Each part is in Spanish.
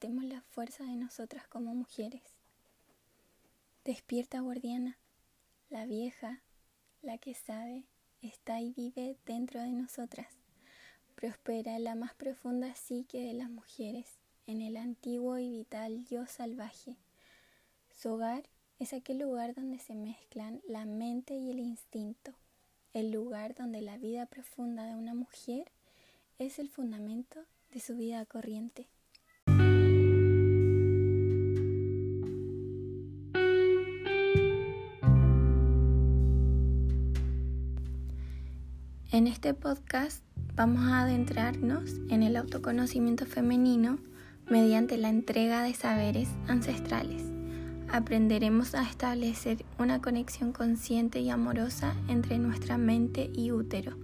la fuerza de nosotras como mujeres. Despierta, guardiana, la vieja, la que sabe, está y vive dentro de nosotras. Prospera en la más profunda psique de las mujeres, en el antiguo y vital yo salvaje. Su hogar es aquel lugar donde se mezclan la mente y el instinto, el lugar donde la vida profunda de una mujer es el fundamento de su vida corriente. En este podcast vamos a adentrarnos en el autoconocimiento femenino mediante la entrega de saberes ancestrales. Aprenderemos a establecer una conexión consciente y amorosa entre nuestra mente y útero.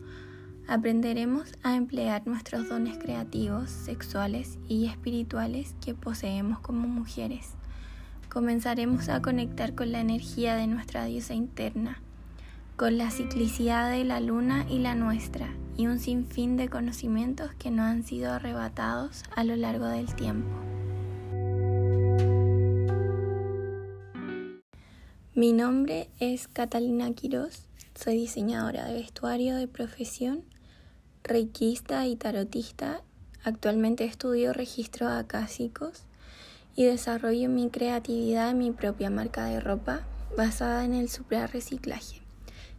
Aprenderemos a emplear nuestros dones creativos, sexuales y espirituales que poseemos como mujeres. Comenzaremos a conectar con la energía de nuestra diosa interna con la ciclicidad de la luna y la nuestra, y un sinfín de conocimientos que no han sido arrebatados a lo largo del tiempo. Mi nombre es Catalina Quiroz, soy diseñadora de vestuario de profesión, reikista y tarotista. Actualmente estudio registro acásicos y desarrollo mi creatividad en mi propia marca de ropa basada en el reciclaje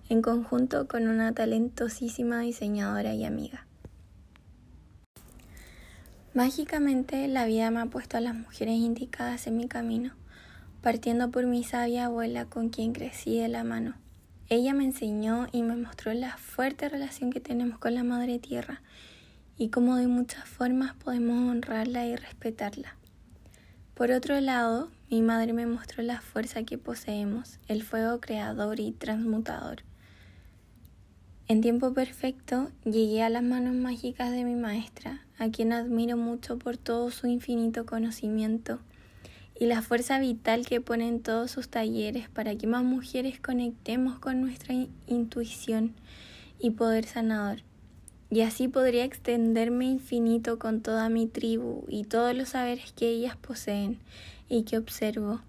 en conjunto con una talentosísima diseñadora y amiga. Mágicamente la vida me ha puesto a las mujeres indicadas en mi camino, partiendo por mi sabia abuela con quien crecí de la mano. Ella me enseñó y me mostró la fuerte relación que tenemos con la Madre Tierra y cómo de muchas formas podemos honrarla y respetarla. Por otro lado, mi madre me mostró la fuerza que poseemos, el fuego creador y transmutador en tiempo perfecto llegué a las manos mágicas de mi maestra, a quien admiro mucho por todo su infinito conocimiento y la fuerza vital que pone en todos sus talleres para que más mujeres conectemos con nuestra intuición y poder sanador. Y así podría extenderme infinito con toda mi tribu y todos los saberes que ellas poseen y que observo,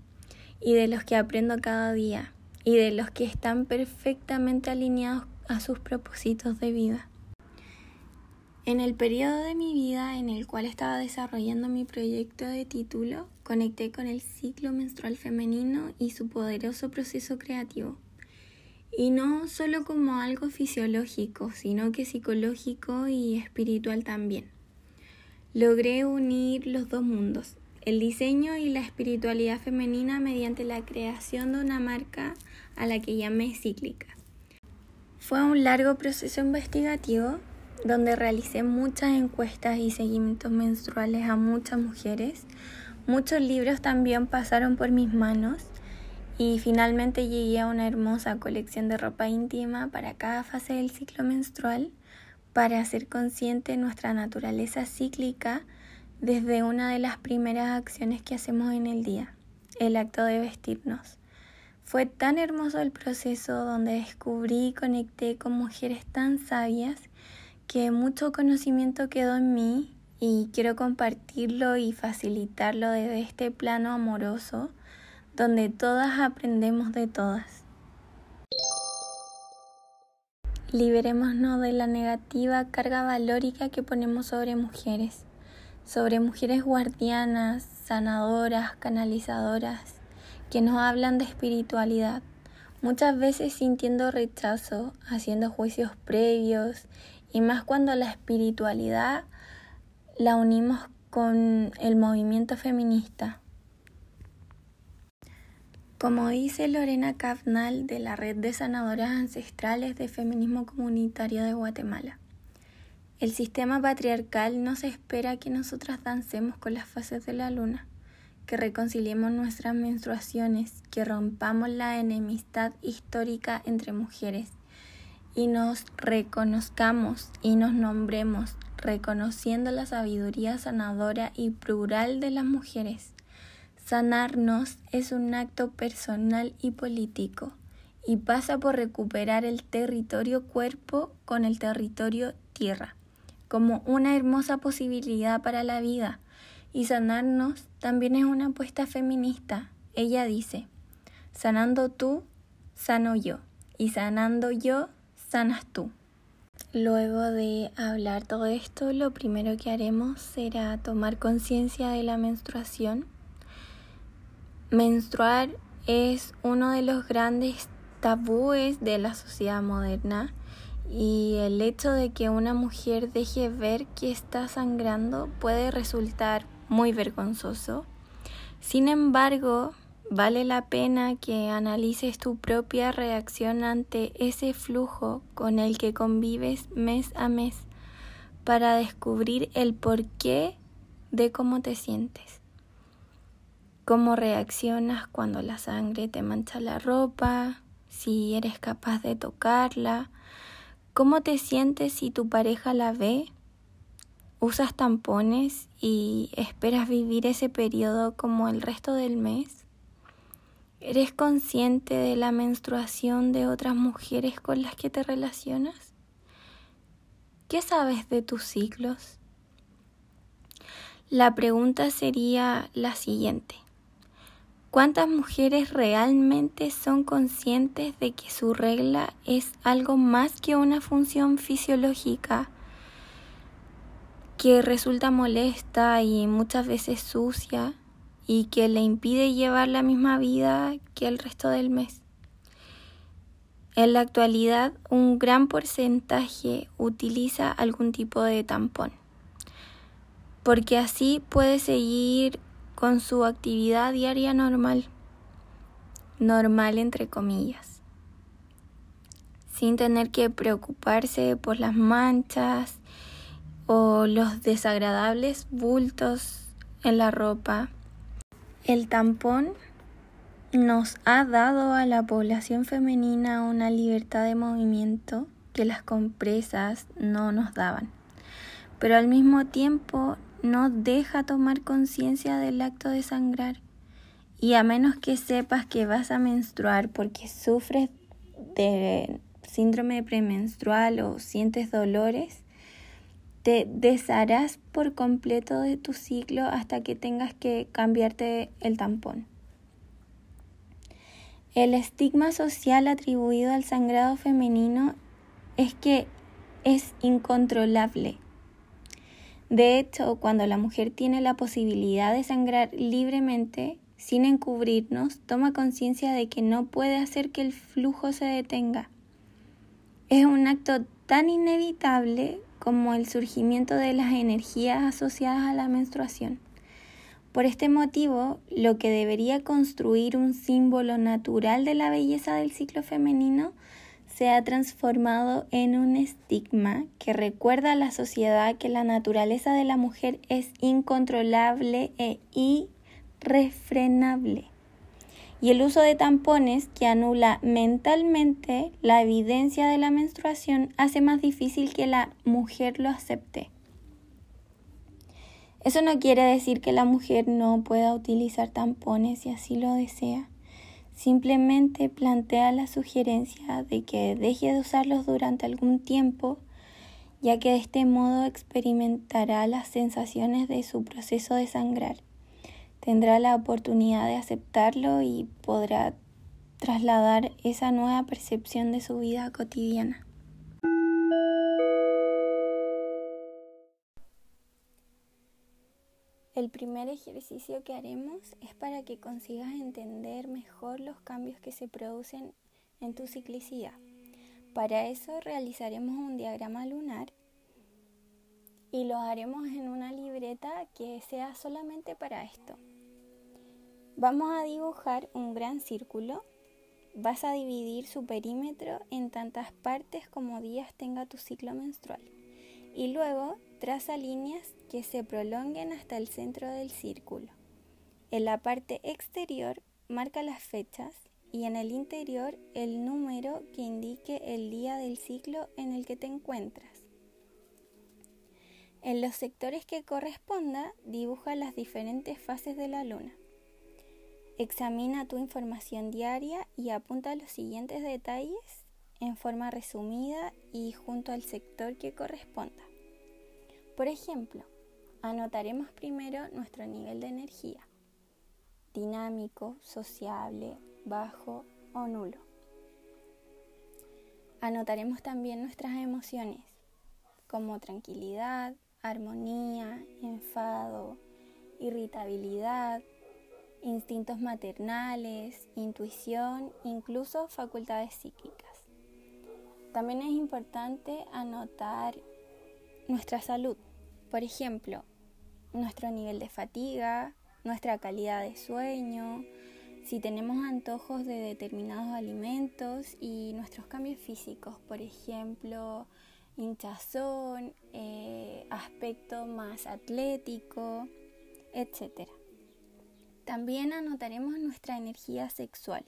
y de los que aprendo cada día, y de los que están perfectamente alineados a sus propósitos de vida. En el periodo de mi vida en el cual estaba desarrollando mi proyecto de título, conecté con el ciclo menstrual femenino y su poderoso proceso creativo. Y no solo como algo fisiológico, sino que psicológico y espiritual también. Logré unir los dos mundos, el diseño y la espiritualidad femenina mediante la creación de una marca a la que llamé cíclica. Fue un largo proceso investigativo donde realicé muchas encuestas y seguimientos menstruales a muchas mujeres. Muchos libros también pasaron por mis manos y finalmente llegué a una hermosa colección de ropa íntima para cada fase del ciclo menstrual para hacer consciente nuestra naturaleza cíclica desde una de las primeras acciones que hacemos en el día, el acto de vestirnos. Fue tan hermoso el proceso donde descubrí y conecté con mujeres tan sabias que mucho conocimiento quedó en mí y quiero compartirlo y facilitarlo desde este plano amoroso donde todas aprendemos de todas. Liberémonos de la negativa carga valórica que ponemos sobre mujeres, sobre mujeres guardianas, sanadoras, canalizadoras que nos hablan de espiritualidad, muchas veces sintiendo rechazo, haciendo juicios previos y más cuando la espiritualidad la unimos con el movimiento feminista. Como dice Lorena Cavnal de la Red de Sanadoras Ancestrales de Feminismo Comunitario de Guatemala, el sistema patriarcal no se espera que nosotras dancemos con las fases de la luna que reconciliemos nuestras menstruaciones, que rompamos la enemistad histórica entre mujeres y nos reconozcamos y nos nombremos, reconociendo la sabiduría sanadora y plural de las mujeres. Sanarnos es un acto personal y político y pasa por recuperar el territorio cuerpo con el territorio tierra, como una hermosa posibilidad para la vida Y sanarnos también es una apuesta feminista. Ella dice, sanando tú, sano yo. Y sanando yo, sanas tú. Luego de hablar todo esto, lo primero que haremos será tomar conciencia de la menstruación. Menstruar es uno de los grandes tabúes de la sociedad moderna y el hecho de que una mujer deje ver que está sangrando puede resultar muy vergonzoso. Sin embargo, vale la pena que analices tu propia reacción ante ese flujo con el que convives mes a mes para descubrir el porqué de cómo te sientes. Cómo reaccionas cuando la sangre te mancha la ropa, si eres capaz de tocarla, cómo te sientes si tu pareja la ve ¿Usas tampones y esperas vivir ese periodo como el resto del mes? ¿Eres consciente de la menstruación de otras mujeres con las que te relacionas? ¿Qué sabes de tus ciclos? La pregunta sería la siguiente. ¿Cuántas mujeres realmente son conscientes de que su regla es algo más que una función fisiológica que resulta molesta y muchas veces sucia y que le impide llevar la misma vida que el resto del mes. En la actualidad, un gran porcentaje utiliza algún tipo de tampón, porque así puede seguir con su actividad diaria normal, normal entre comillas, sin tener que preocuparse por las manchas o los desagradables bultos en la ropa. El tampón nos ha dado a la población femenina una libertad de movimiento que las compresas no nos daban, pero al mismo tiempo no deja tomar conciencia del acto de sangrar. Y a menos que sepas que vas a menstruar porque sufres de síndrome premenstrual o sientes dolores, te desharás por completo de tu ciclo hasta que tengas que cambiarte el tampón. El estigma social atribuido al sangrado femenino es que es incontrolable. De hecho, cuando la mujer tiene la posibilidad de sangrar libremente, sin encubrirnos, toma conciencia de que no puede hacer que el flujo se detenga. Es un acto tan inevitable como el surgimiento de las energías asociadas a la menstruación. Por este motivo, lo que debería construir un símbolo natural de la belleza del ciclo femenino se ha transformado en un estigma que recuerda a la sociedad que la naturaleza de la mujer es incontrolable e irrefrenable y el uso de tampones que anula mentalmente la evidencia de la menstruación hace más difícil que la mujer lo acepte. Eso no quiere decir que la mujer no pueda utilizar tampones si así lo desea. Simplemente plantea la sugerencia de que deje de usarlos durante algún tiempo, ya que de este modo experimentará las sensaciones de su proceso de sangrar tendrá la oportunidad de aceptarlo y podrá trasladar esa nueva percepción de su vida cotidiana. El primer ejercicio que haremos es para que consigas entender mejor los cambios que se producen en tu ciclicidad. Para eso realizaremos un diagrama lunar y lo haremos en una libreta que sea solamente para esto. Vamos a dibujar un gran círculo. Vas a dividir su perímetro en tantas partes como días tenga tu ciclo menstrual. Y luego traza líneas que se prolonguen hasta el centro del círculo. En la parte exterior marca las fechas y en el interior el número que indique el día del ciclo en el que te encuentras. En los sectores que corresponda, dibuja las diferentes fases de la luna. Examina tu información diaria y apunta los siguientes detalles en forma resumida y junto al sector que corresponda. Por ejemplo, Anotaremos primero nuestro nivel de energía, dinámico, sociable, bajo o nulo. Anotaremos también nuestras emociones, como tranquilidad, armonía, enfado, irritabilidad, instintos maternales, intuición, incluso facultades psíquicas. También es importante anotar nuestra salud, por ejemplo, nuestro nivel de fatiga, nuestra calidad de sueño, si tenemos antojos de determinados alimentos y nuestros cambios físicos, por ejemplo, hinchazón, eh, aspecto más atlético, etc. También anotaremos nuestra energía sexual,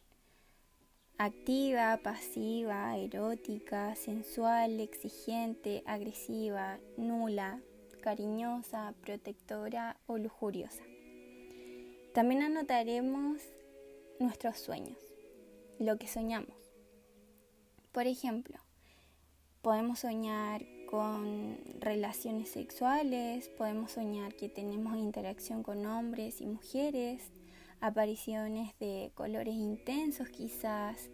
activa, pasiva, erótica, sensual, exigente, agresiva, nula, cariñosa, protectora o lujuriosa. También anotaremos nuestros sueños, lo que soñamos. Por ejemplo, podemos soñar con relaciones sexuales, podemos soñar que tenemos interacción con hombres y mujeres, apariciones de colores intensos quizás,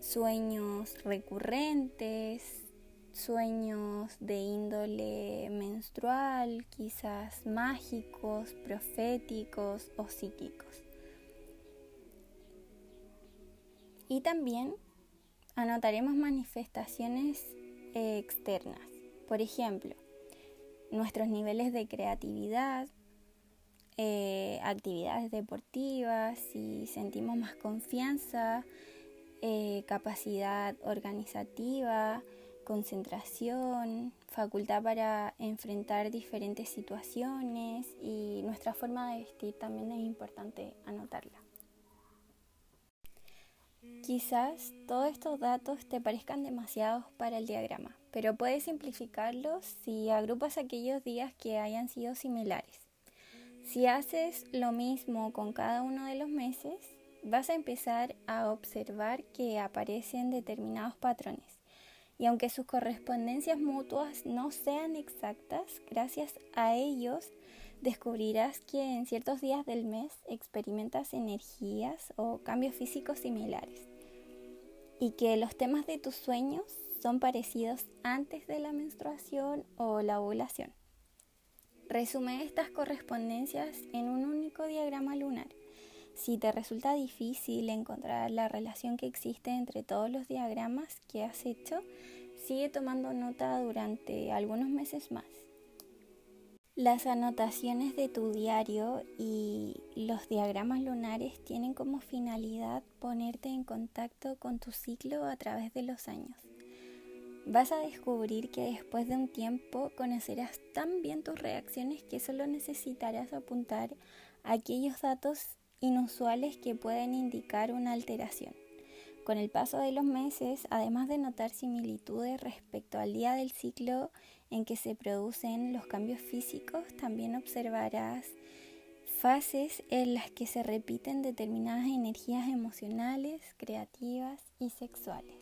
sueños recurrentes, sueños de índole menstrual, quizás mágicos, proféticos o psíquicos. Y también anotaremos manifestaciones externas por ejemplo, nuestros niveles de creatividad, eh, actividades deportivas, si sentimos más confianza, eh, capacidad organizativa, concentración, facultad para enfrentar diferentes situaciones y nuestra forma de vestir también es importante anotarla. Quizás todos estos datos te parezcan demasiados para el diagrama, pero puedes simplificarlos si agrupas aquellos días que hayan sido similares. Si haces lo mismo con cada uno de los meses, vas a empezar a observar que aparecen determinados patrones. Y aunque sus correspondencias mutuas no sean exactas, gracias a ellos descubrirás que en ciertos días del mes experimentas energías o cambios físicos similares y que los temas de tus sueños son parecidos antes de la menstruación o la ovulación. Resume estas correspondencias en un único diagrama lunar. Si te resulta difícil encontrar la relación que existe entre todos los diagramas que has hecho, sigue tomando nota durante algunos meses más. Las anotaciones de tu diario y los diagramas lunares tienen como finalidad ponerte en contacto con tu ciclo a través de los años. Vas a descubrir que después de un tiempo conocerás tan bien tus reacciones que solo necesitarás apuntar aquellos datos inusuales que pueden indicar una alteración. Con el paso de los meses, además de notar similitudes respecto al día del ciclo en que se producen los cambios físicos, también observarás fases en las que se repiten determinadas energías emocionales, creativas y sexuales.